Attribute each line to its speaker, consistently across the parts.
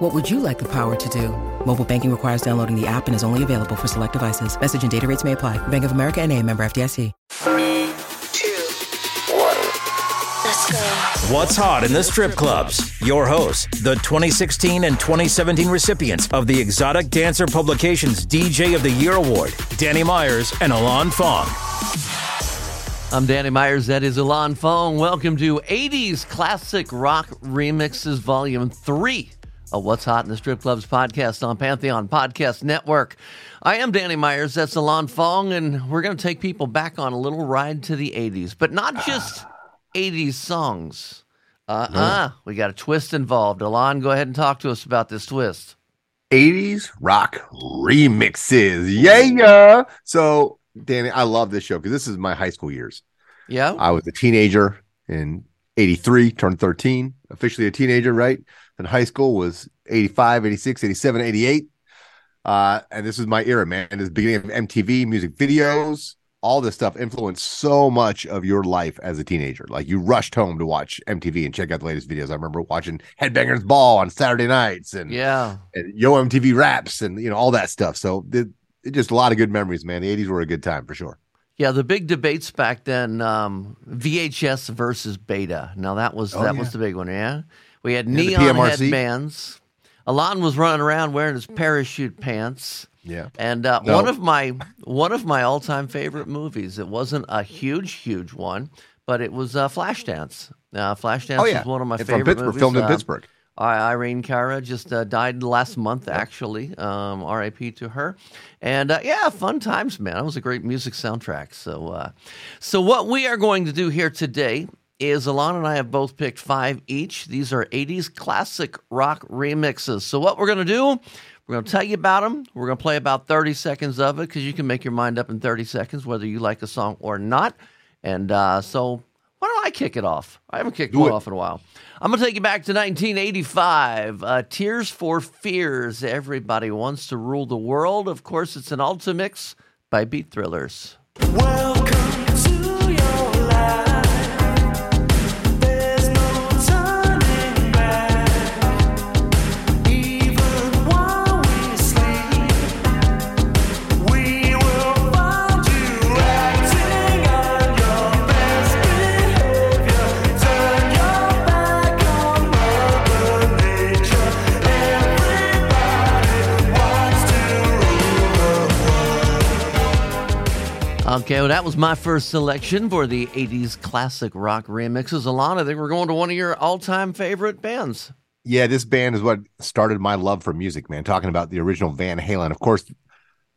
Speaker 1: What would you like the power to do? Mobile banking requires downloading the app and is only available for select devices. Message and data rates may apply. Bank of America and a member FDIC.
Speaker 2: Three, two, one. Let's go.
Speaker 3: What's hot in the strip clubs? Your hosts, the 2016 and 2017 recipients of the Exotic Dancer Publications DJ of the Year Award, Danny Myers and Alon Fong.
Speaker 4: I'm Danny Myers. That is Alon Fong. Welcome to 80s Classic Rock Remixes Volume 3 of What's Hot in the Strip Clubs podcast on Pantheon Podcast Network. I am Danny Myers. That's Alon Fong, and we're going to take people back on a little ride to the 80s, but not just 80s songs. Uh uh
Speaker 5: No.
Speaker 4: We got a twist involved. Alon, go ahead and talk to us about this twist.
Speaker 5: 80s rock remixes. Yeah, yeah. So, Danny, I love this show because this is my high school years.
Speaker 4: Yeah.
Speaker 5: I was a teenager in 83, turned 13, officially a teenager, right? And high school was 85, 86, 87, 88. Uh, and this was my era, man. This beginning of MTV, music videos, all this stuff influenced so much of your life as a teenager. Like you rushed home to watch MTV and check out the latest videos. I remember watching Headbangers Ball on Saturday nights and
Speaker 4: Yeah.
Speaker 5: and Yo MTV Raps and you know all that stuff. So it, it just a lot of good memories, man. The 80s were a good time for sure.
Speaker 4: Yeah, the big debates back then, um, VHS versus Beta. Now that was
Speaker 5: Oh,
Speaker 4: that
Speaker 5: yeah.
Speaker 4: was the big one. Yeah, we had neon
Speaker 5: PMRC.
Speaker 4: headbands. Alon was running around wearing his parachute pants.
Speaker 5: Yeah.
Speaker 4: And uh,
Speaker 5: No.
Speaker 4: one of my one of my all time favorite movies. It wasn't a huge, huge one, but it was uh, Flashdance. Uh, Flashdance
Speaker 5: Oh, yeah.
Speaker 4: was one of my
Speaker 5: from
Speaker 4: favorite
Speaker 5: Pittsburgh,
Speaker 4: movies.
Speaker 5: filmed in
Speaker 4: Uh,
Speaker 5: Pittsburgh.
Speaker 4: I- Irene Cara just uh, died last month, actually. Um, R.I.P. to her. And uh, yeah, fun times, man. It was a great music soundtrack. So, uh, so what we are going to do here today is Alon and I have both picked five each. These are 80s classic rock remixes. So, what we're going to do, we're going to tell you about them. We're going to play about 30 seconds of it because you can make your mind up in 30 seconds whether you like a song or not. And uh, so, why don't I kick it off? I haven't kicked
Speaker 5: Do
Speaker 4: one
Speaker 5: it.
Speaker 4: off in a while. I'm going to take you back to 1985. Uh, Tears for Fears. Everybody wants to rule the world. Of course, it's an Ultimix by Beat Thrillers. Okay, well, that was my first selection for the 80s classic rock remixes. Think we're going to one of your all time favorite bands.
Speaker 5: Yeah, this band is what started my love for music, man. Talking about the original Van Halen. Of course,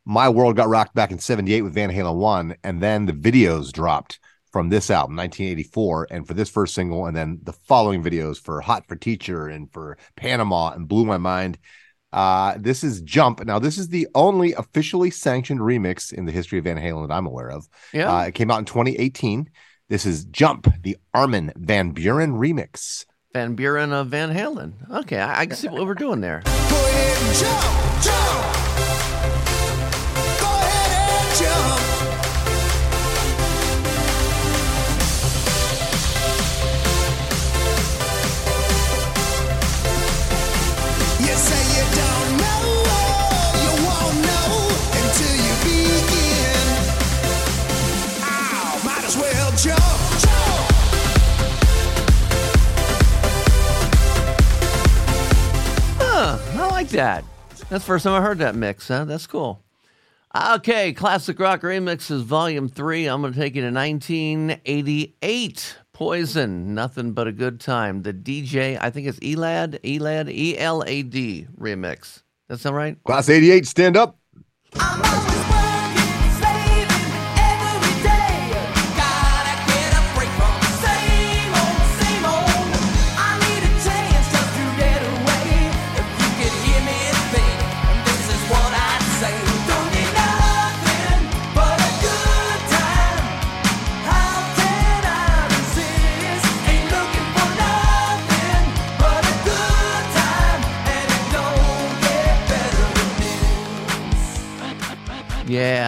Speaker 5: my world got rocked back in 78 with Van Halen 1, and then the videos dropped from this album, 1984, and for this first single, and then the following videos for Hot for Teacher and for Panama and Blew My Mind. Uh, this is Jump. Now, this is the only officially sanctioned remix in the history of Van Halen that I'm aware of.
Speaker 4: Yeah.
Speaker 5: Uh, it came out in 2018. This is Jump, the Armin Van Buuren remix.
Speaker 4: Van Buuren of Van Halen. Okay, I, I can see what we're doing there.
Speaker 6: Go ahead and jump, jump.
Speaker 4: That's the first time I heard that mix, huh? That's cool. Okay, Classic Rock Remixes Volume 3. I'm going to take you to 1988. Poison, Nothing But a Good Time. The DJ, I think it's Elad, Elad, E L A D remix. That sound right?
Speaker 5: Class 88, stand up.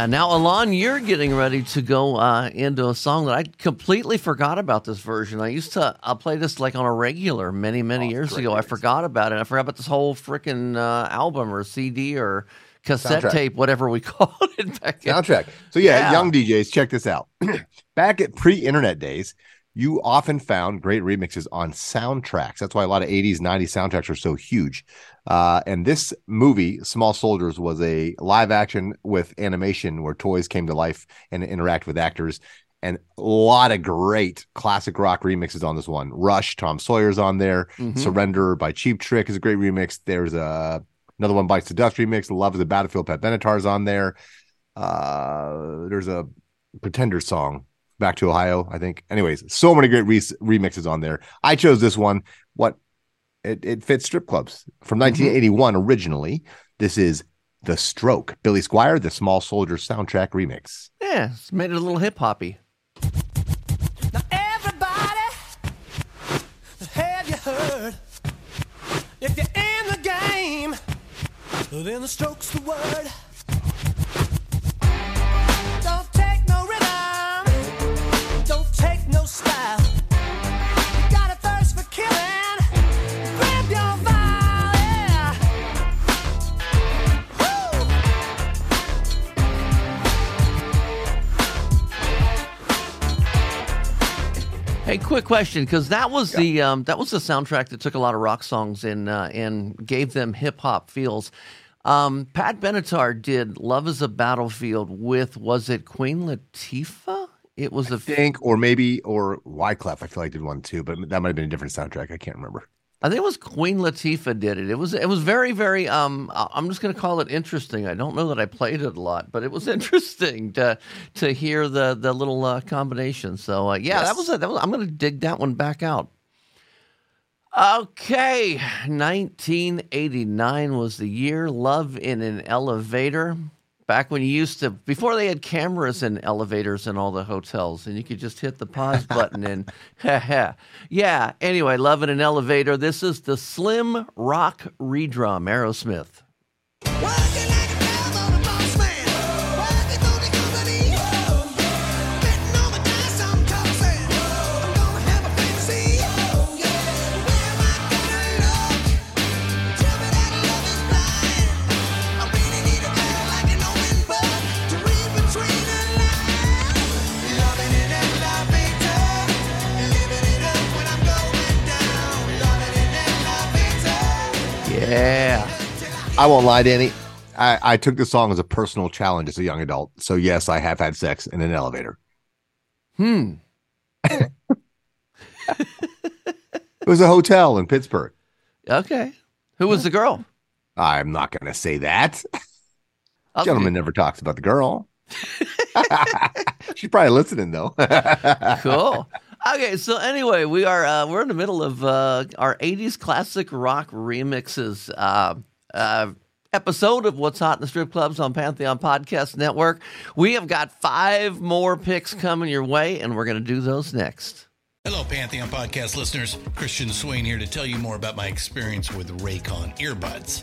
Speaker 4: Yeah. Now, Alon, you're getting ready to go uh, into a song that I completely forgot about this version. I used to I play this like on a regular many, many years
Speaker 5: great
Speaker 4: ago. I forgot about it. I forgot about this whole freaking uh, album or CD or cassette
Speaker 5: Soundtrack.
Speaker 4: tape, whatever we called it back then.
Speaker 5: soundtrack. So yeah,
Speaker 4: Yeah.
Speaker 5: young DJs, check this out. Back at pre-internet days, you often found great remixes on soundtracks. That's why a lot of 80s, 90s soundtracks are so huge. Uh, and this movie, Small Soldiers, was a live action with animation where toys came to life and interact with actors. And a lot of great classic rock remixes on this one. Rush, Tom Sawyer's on there.
Speaker 4: Mhm.
Speaker 5: Surrender by Cheap Trick is a great remix. There's a another one bites the dust remix. Love is a battlefield. Pat Benatar's on there. Uh, there's a Pretender song, Back to Ohio, I think. Anyways, so many great re- remixes on there. I chose this one. What it, it fits strip clubs from mm-hmm. 1981 originally. This is The Stroke, Billy Squier, the Small Soldier soundtrack remix.
Speaker 4: Yeah, it's made it a little hip hoppy.
Speaker 6: Now everybody, have you heard? If you're in the game, then the stroke's the word.
Speaker 4: Hey, quick question, because that was the um, that was the soundtrack that took a lot of rock songs and uh, and gave them hip hop feels. Um, Pat Benatar did "Love Is a Battlefield" with was it Queen Latifah? It was a
Speaker 5: I think, or maybe, or Wyclef, I feel like did one too, but that might have been a different soundtrack. I can't remember.
Speaker 4: I think it was Queen Latifah did it. It was it was very very um I'm just going to call it interesting. I don't know that I played it a lot, but it was interesting to to hear the the little uh, combination. So uh, yeah, that was a, that was I'm going to dig that one back out. Okay, 1989 was the year. Love in an elevator. Back when you used to, before they had cameras and elevators in all the hotels, and you could just hit the pause button and, yeah. Anyway, love in an elevator. This is the Slim Rock redrum, Aerosmith. Yeah.
Speaker 5: I won't lie, Danny. I, I took this song as a personal challenge as a young adult. So yes, I have had sex in an elevator.
Speaker 4: Hmm.
Speaker 5: It was a hotel in Pittsburgh.
Speaker 4: Okay. Who was the girl?
Speaker 5: I'm not going to say that.
Speaker 4: I'll-
Speaker 5: Gentleman never talks about the girl. She's probably listening though.
Speaker 4: cool. Okay, so anyway, we are uh, we're in the middle of uh, our '80s classic rock remixes uh, uh, episode of What's Hot in the Strip Clubs on Pantheon Podcast Network. We have got five more picks coming your way, and we're going to do those next.
Speaker 7: Hello, Pantheon podcast listeners. Christian Swain here to tell you more about my experience with Raycon earbuds.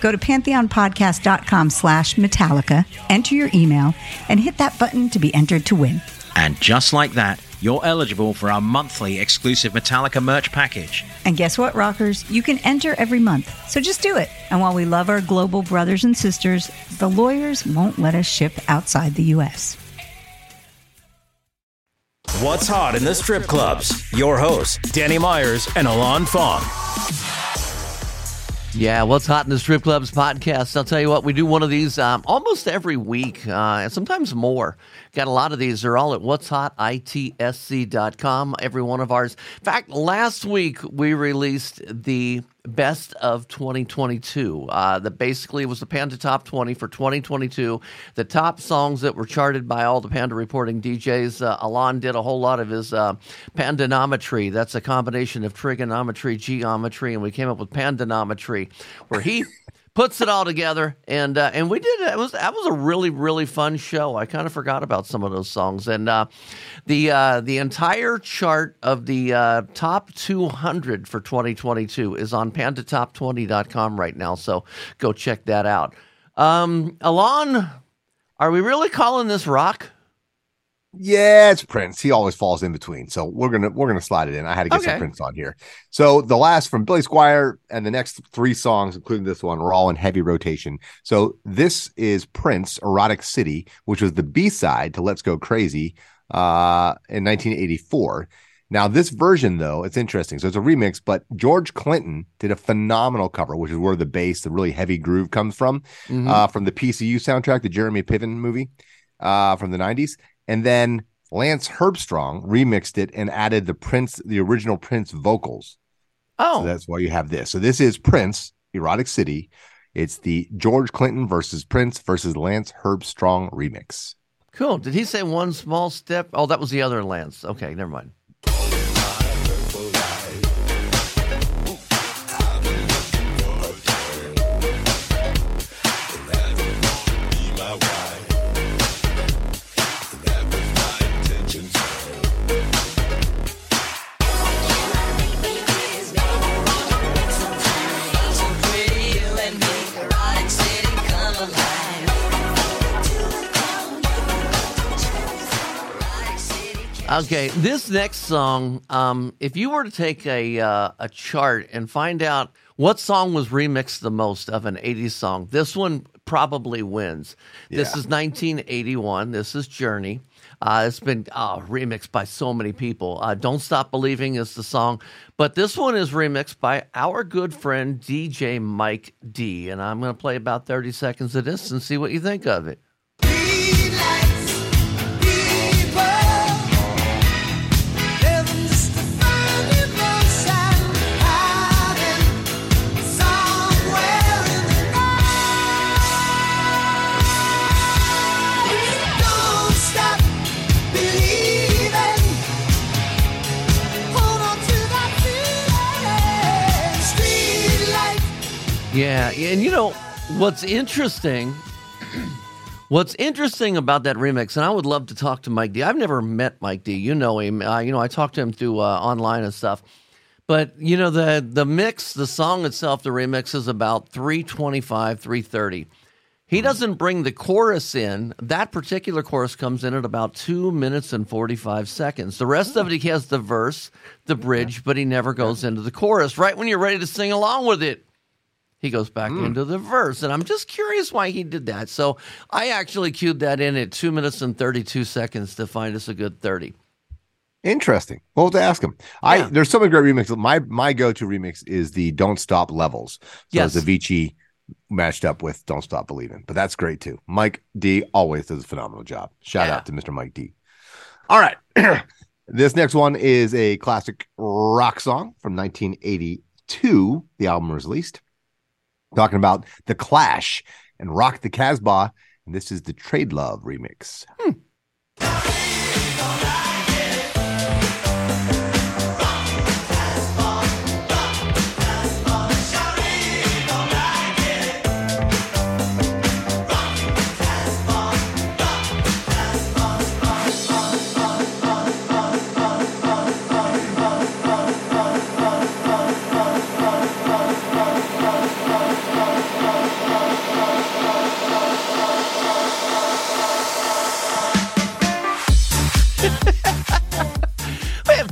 Speaker 8: Go to pantheonpodcast.com slash Metallica, enter your email, and hit that button to be entered to win.
Speaker 9: And just like that, you're eligible for our monthly exclusive Metallica merch package.
Speaker 8: And guess what, rockers? You can enter every month. So just do it. And while we love our global brothers and sisters, the lawyers won't let us ship outside the U.S.
Speaker 3: What's hot in the strip clubs? Your hosts, Danny Myers and Alon Fong.
Speaker 4: Yeah, what's hot in the strip clubs podcast? I'll tell you what, we do one of these um, almost every week, uh, and sometimes more. Got a lot of these. They're all at what's hot itsc.com. Every one of ours. In fact, last week we released the best of 2022. Uh, that basically was the Panda Top 20 for 2022. The top songs that were charted by all the Panda reporting DJs. Uh, Alon did a whole lot of his uh, pandanometry. That's a combination of trigonometry, geometry, and we came up with pandanometry, where he. puts it all together, and uh, and we did. It was that was a really really fun show. I kind of forgot about some of those songs, and uh, the uh, the entire chart of the uh, top 200 for 2022 is on pandatop20.com right now. So go check that out. Um, Alon, are we really calling this rock?
Speaker 5: Yeah, it's Prince. He always falls in between. So we're gonna we're gonna slide it in. I had to get
Speaker 4: Okay.
Speaker 5: some Prince on here. So the last from Billy Squier and the next three songs, including this one, are all in heavy rotation. So this is Prince, Erotic City, which was the B side to Let's Go Crazy uh in 1984. Now this version though, it's interesting. So it's a remix, but George Clinton did a phenomenal cover, which is where the bass, the really heavy groove comes from, uh, from the PCU soundtrack, the Jeremy Piven movie uh, from the 90s. And then Lance Herbstrong remixed it and added the Prince, the original Prince vocals.
Speaker 4: Oh,
Speaker 5: So that's why you have this. So this is Prince, Erotic City. It's the George Clinton versus Prince versus Lance Herbstrong remix.
Speaker 4: cool. Did he say one small step? Oh, that was the other Lance. Okay, never mind. Okay, this next song, um, if you were to take a uh, a chart and find out what song was remixed the most of an 80s song, this one probably wins. This
Speaker 5: Yeah.
Speaker 4: is 1981. This is Journey. Uh, it's been uh, remixed by so many people. Uh, Don't Stop Believing is the song, but this one is remixed by our good friend DJ Mike D. And I'm going to play about 30 seconds of this and see what you think of it. Yeah, and you know what's interesting? What's interesting about that remix, and I would love to talk to Mike D. I've never met Mike D. You know him. Uh, you know I talked to him through uh, online and stuff. But you know the the mix, the song itself, the remix is about three twenty five, three thirty. He doesn't bring the chorus in. That particular chorus comes in at about two minutes and 45 seconds. The rest of it, he has the verse, the bridge, but he never goes into the chorus right when you're ready to sing along with it. He goes back hmm. into the verse. And I'm just curious why he did that. So I actually queued that in at two minutes and 32 seconds to find us a good 30.
Speaker 5: Interesting. We'll have to ask him. I there's so many great remixes. My my go to remix is the "Don't Stop" levels. So
Speaker 4: Yes.
Speaker 5: Avicii matched up with "Don't Stop Believing," but that's great too. Mike D always does a phenomenal job. Shout
Speaker 4: Yeah.
Speaker 5: out to Mr. Mike D. All right, this next one is a classic rock song from 1982. The album was released. Talking about the Clash and "Rock the Casbah," and this is the Trade Love remix.
Speaker 4: We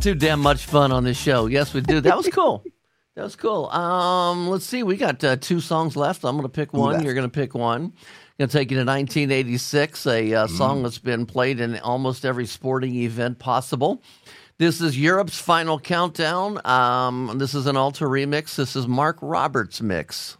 Speaker 4: too damn much fun on this show. Yes, we do. That was cool. That was cool. Um, let's see. We got uh, two songs left. I'm going to pick one.
Speaker 5: left.
Speaker 4: You're going to pick one. Going to take you to 1986, a uh, song that's been played in almost every sporting event possible. This is Europe's final countdown. Um, this is an alter remix. This is Mark Roberts' mix.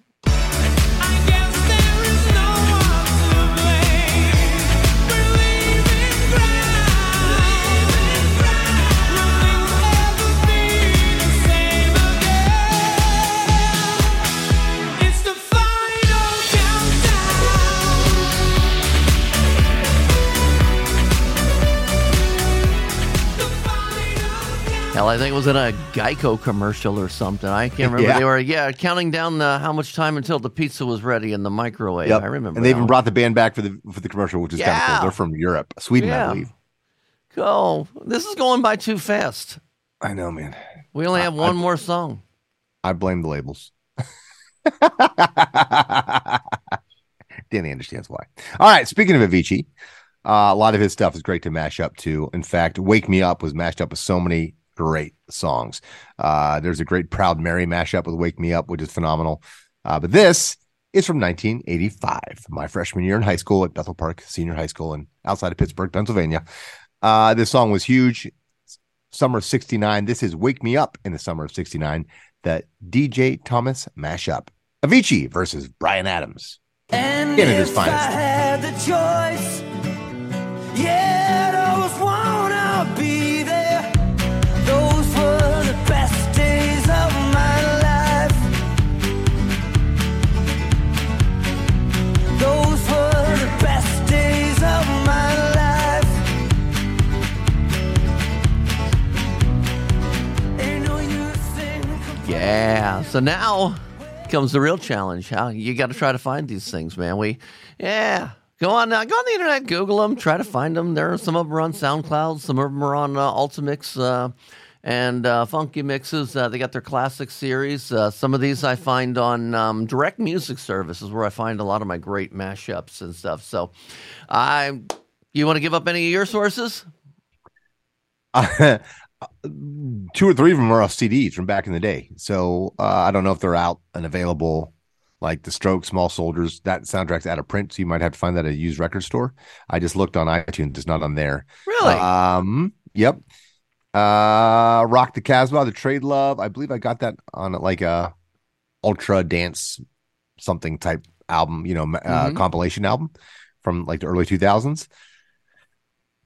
Speaker 4: Hell, I think it was in a Geico commercial or something. I can't remember.
Speaker 5: Yeah.
Speaker 4: They were, yeah, counting down the, how much time until the pizza was ready in the microwave.
Speaker 5: Yep.
Speaker 4: I remember.
Speaker 5: And they even
Speaker 4: one.
Speaker 5: brought the band back for the for the commercial, which is kind of cool. They're from Europe, Sweden,
Speaker 4: Yeah.
Speaker 5: I believe.
Speaker 4: Go. This is going by too fast.
Speaker 5: I know, man.
Speaker 4: We only have
Speaker 5: I-
Speaker 4: one more song.
Speaker 5: I blame the labels. Danny understands why. All right. Speaking of Avicii, uh, a lot of his stuff is great to mash up to. In fact, "Wake Me Up" was mashed up with so many great songs. Uh, there's a great "Proud Mary" mashup with "Wake Me Up," which is phenomenal. Uh, but this is from 1985, my freshman year in high school at Bethel Park Senior High School in outside of Pittsburgh, Pennsylvania. Uh, this song was huge. Summer of 69. This is Wake Me Up in the summer of 69, the DJ Thomas mashup. Avicii versus Bryan Adams.
Speaker 6: And
Speaker 5: In at his
Speaker 6: if I
Speaker 5: finest.
Speaker 6: had the choice,
Speaker 4: So now comes the real challenge. How you got to try to find these things, man. We, yeah. Go on, now. go on the internet, Google them, try to find them. There are some of them are on SoundCloud, some of them are on uh, Ultimix uh, and uh, Funky Mixes. Uh, they got their classic series. Uh, some of these I find on um, Direct Music Services, where I find a lot of my great mashups and stuff. So, I, you want to give up any of your sources?
Speaker 5: two or three of them are off CDs from back in the day. So uh, I don't know if they're out and available. Like the Stroke, Small Soldiers, that soundtrack's out of print, so you might have to find that at a used record store. I just looked on iTunes; it's not on there.
Speaker 4: Really?
Speaker 5: Um. Yep. Uh, Rock the Casbah, the Trade Love. I believe I got that on like a ultra dance something type album. You know, uh,
Speaker 4: Mhm.
Speaker 5: compilation album from like the early two thousands.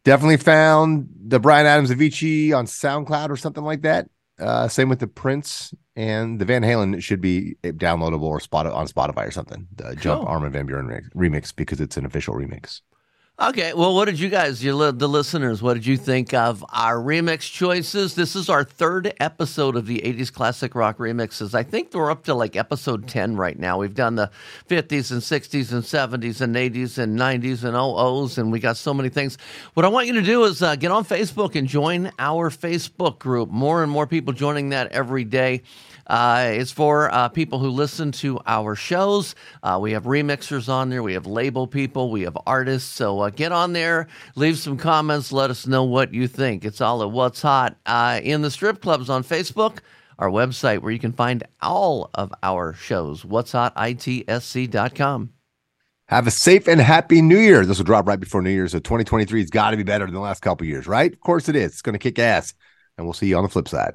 Speaker 5: Definitely found the Bryan Adams Avicii on SoundCloud or something like that. Uh, same with the Prince and the Van Halen should be downloadable or spot on Spotify or something. The Jump
Speaker 4: Cool.
Speaker 5: Armin Van Buuren remix because it's an official remix.
Speaker 4: Okay, well, what did you guys, the listeners, what did you think of our remix choices? This is our third episode of the 80s classic rock remixes. I think we're up to like episode 10 right now. We've done the 50s and 60s and 70s and 80s and 90s and 00s, and we got so many things. What I want you to do is uh, get on Facebook and join our Facebook group. More and more people joining that every day. Uh, it's for uh, people who listen to our shows. Uh, we have remixers on there. We have label people. We have artists. So uh, get on there, leave some comments, let us know what you think. It's all at What's Hot. Uh, in the strip clubs on Facebook, our website where you can find all of our shows. What's hot? ITSC.com.
Speaker 5: Have a safe and happy new year. This will drop right before New Year's. So 2023 has got to be better than the last couple years, right? Of course it is. It's going to kick ass. And we'll see you on the flip side.